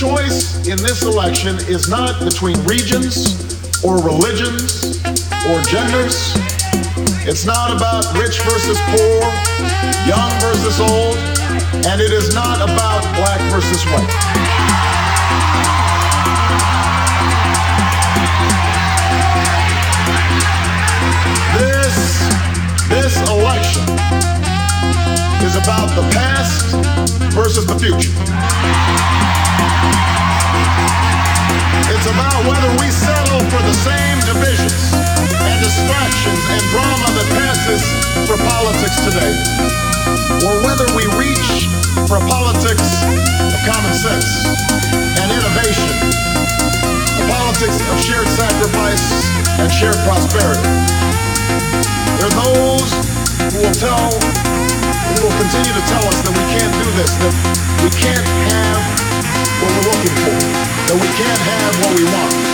choice in this election is not between regions or religions or genders. It's not about rich versus poor, young versus old, and it is not about black versus white. This election is about the past versus the future. It's about whether we settle for the same divisions and distractions and drama that passes for politics today, or whether we reach for a politics of common sense and innovation, a politics of shared sacrifice and shared prosperity. There are those who will tell, will continue to tell us that we can't do this, that we can't have what we're looking for, that we can't have what we want.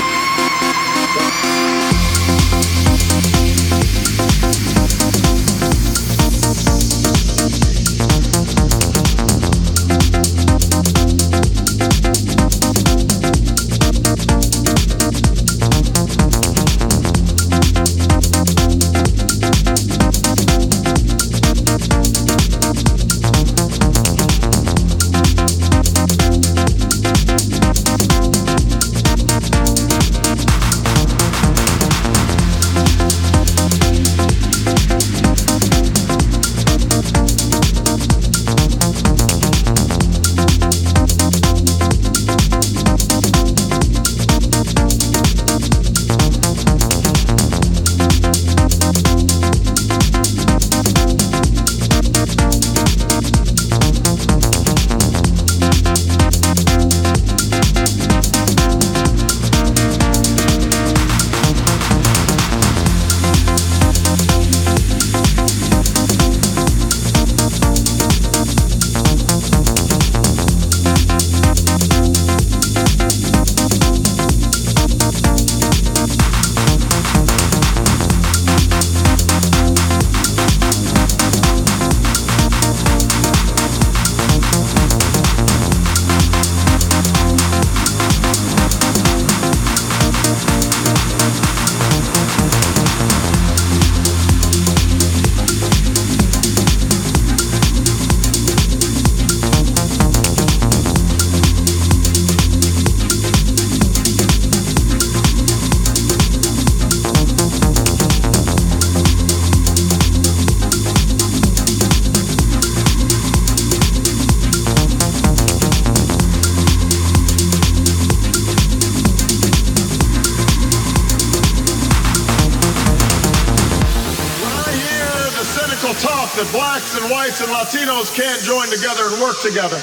Can't join together and work together.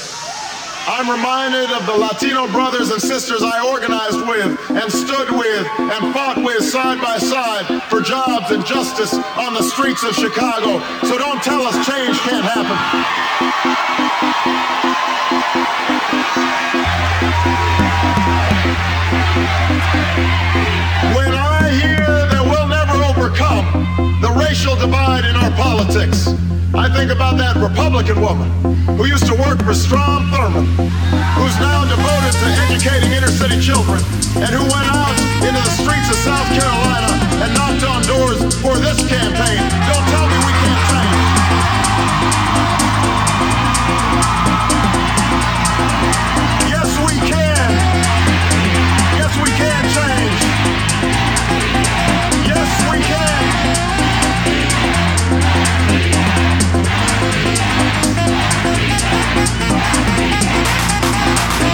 I'm reminded of the Latino brothers and sisters I organized with and stood with and fought with side by side for jobs and justice on the streets of Chicago. So don't tell us change can't happen. When I hear that we'll never overcome the racial divide in our politics, I think about that Republican woman who used to work for Strom Thurmond, who's now devoted to educating inner city children, and who went out into the streets of South Carolina and knocked on doors for this campaign. Don't tell me we can't change. Yes, we can. Yes, we can change. Yeah.